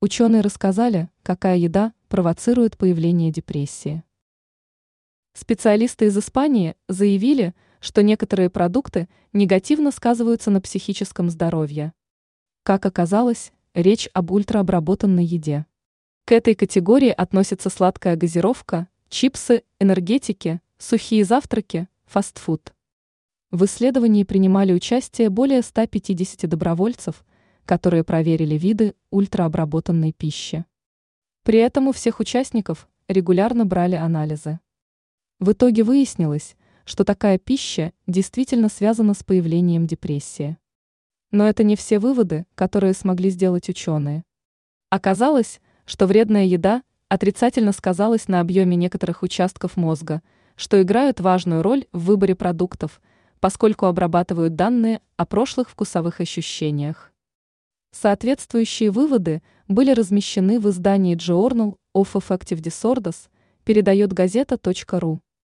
Ученые рассказали, какая еда провоцирует появление депрессии. Специалисты из Испании заявили, что некоторые продукты негативно сказываются на психическом здоровье. Как оказалось, речь об ультраобработанной еде. К этой категории относится сладкая газировка, чипсы, энергетики, сухие завтраки, фастфуд. В исследовании принимали участие более 150 добровольцев, которые проверили виды ультраобработанной пищи. При этом у всех участников регулярно брали анализы. В итоге выяснилось, что такая пища действительно связана с появлением депрессии. Но это не все выводы, которые смогли сделать ученые. Оказалось, что вредная еда отрицательно сказалась на объеме некоторых участков мозга, что играют важную роль в выборе продуктов, поскольку обрабатывают данные о прошлых вкусовых ощущениях. Соответствующие выводы были размещены в издании Journal of Affective Disorders, передает газета.ру.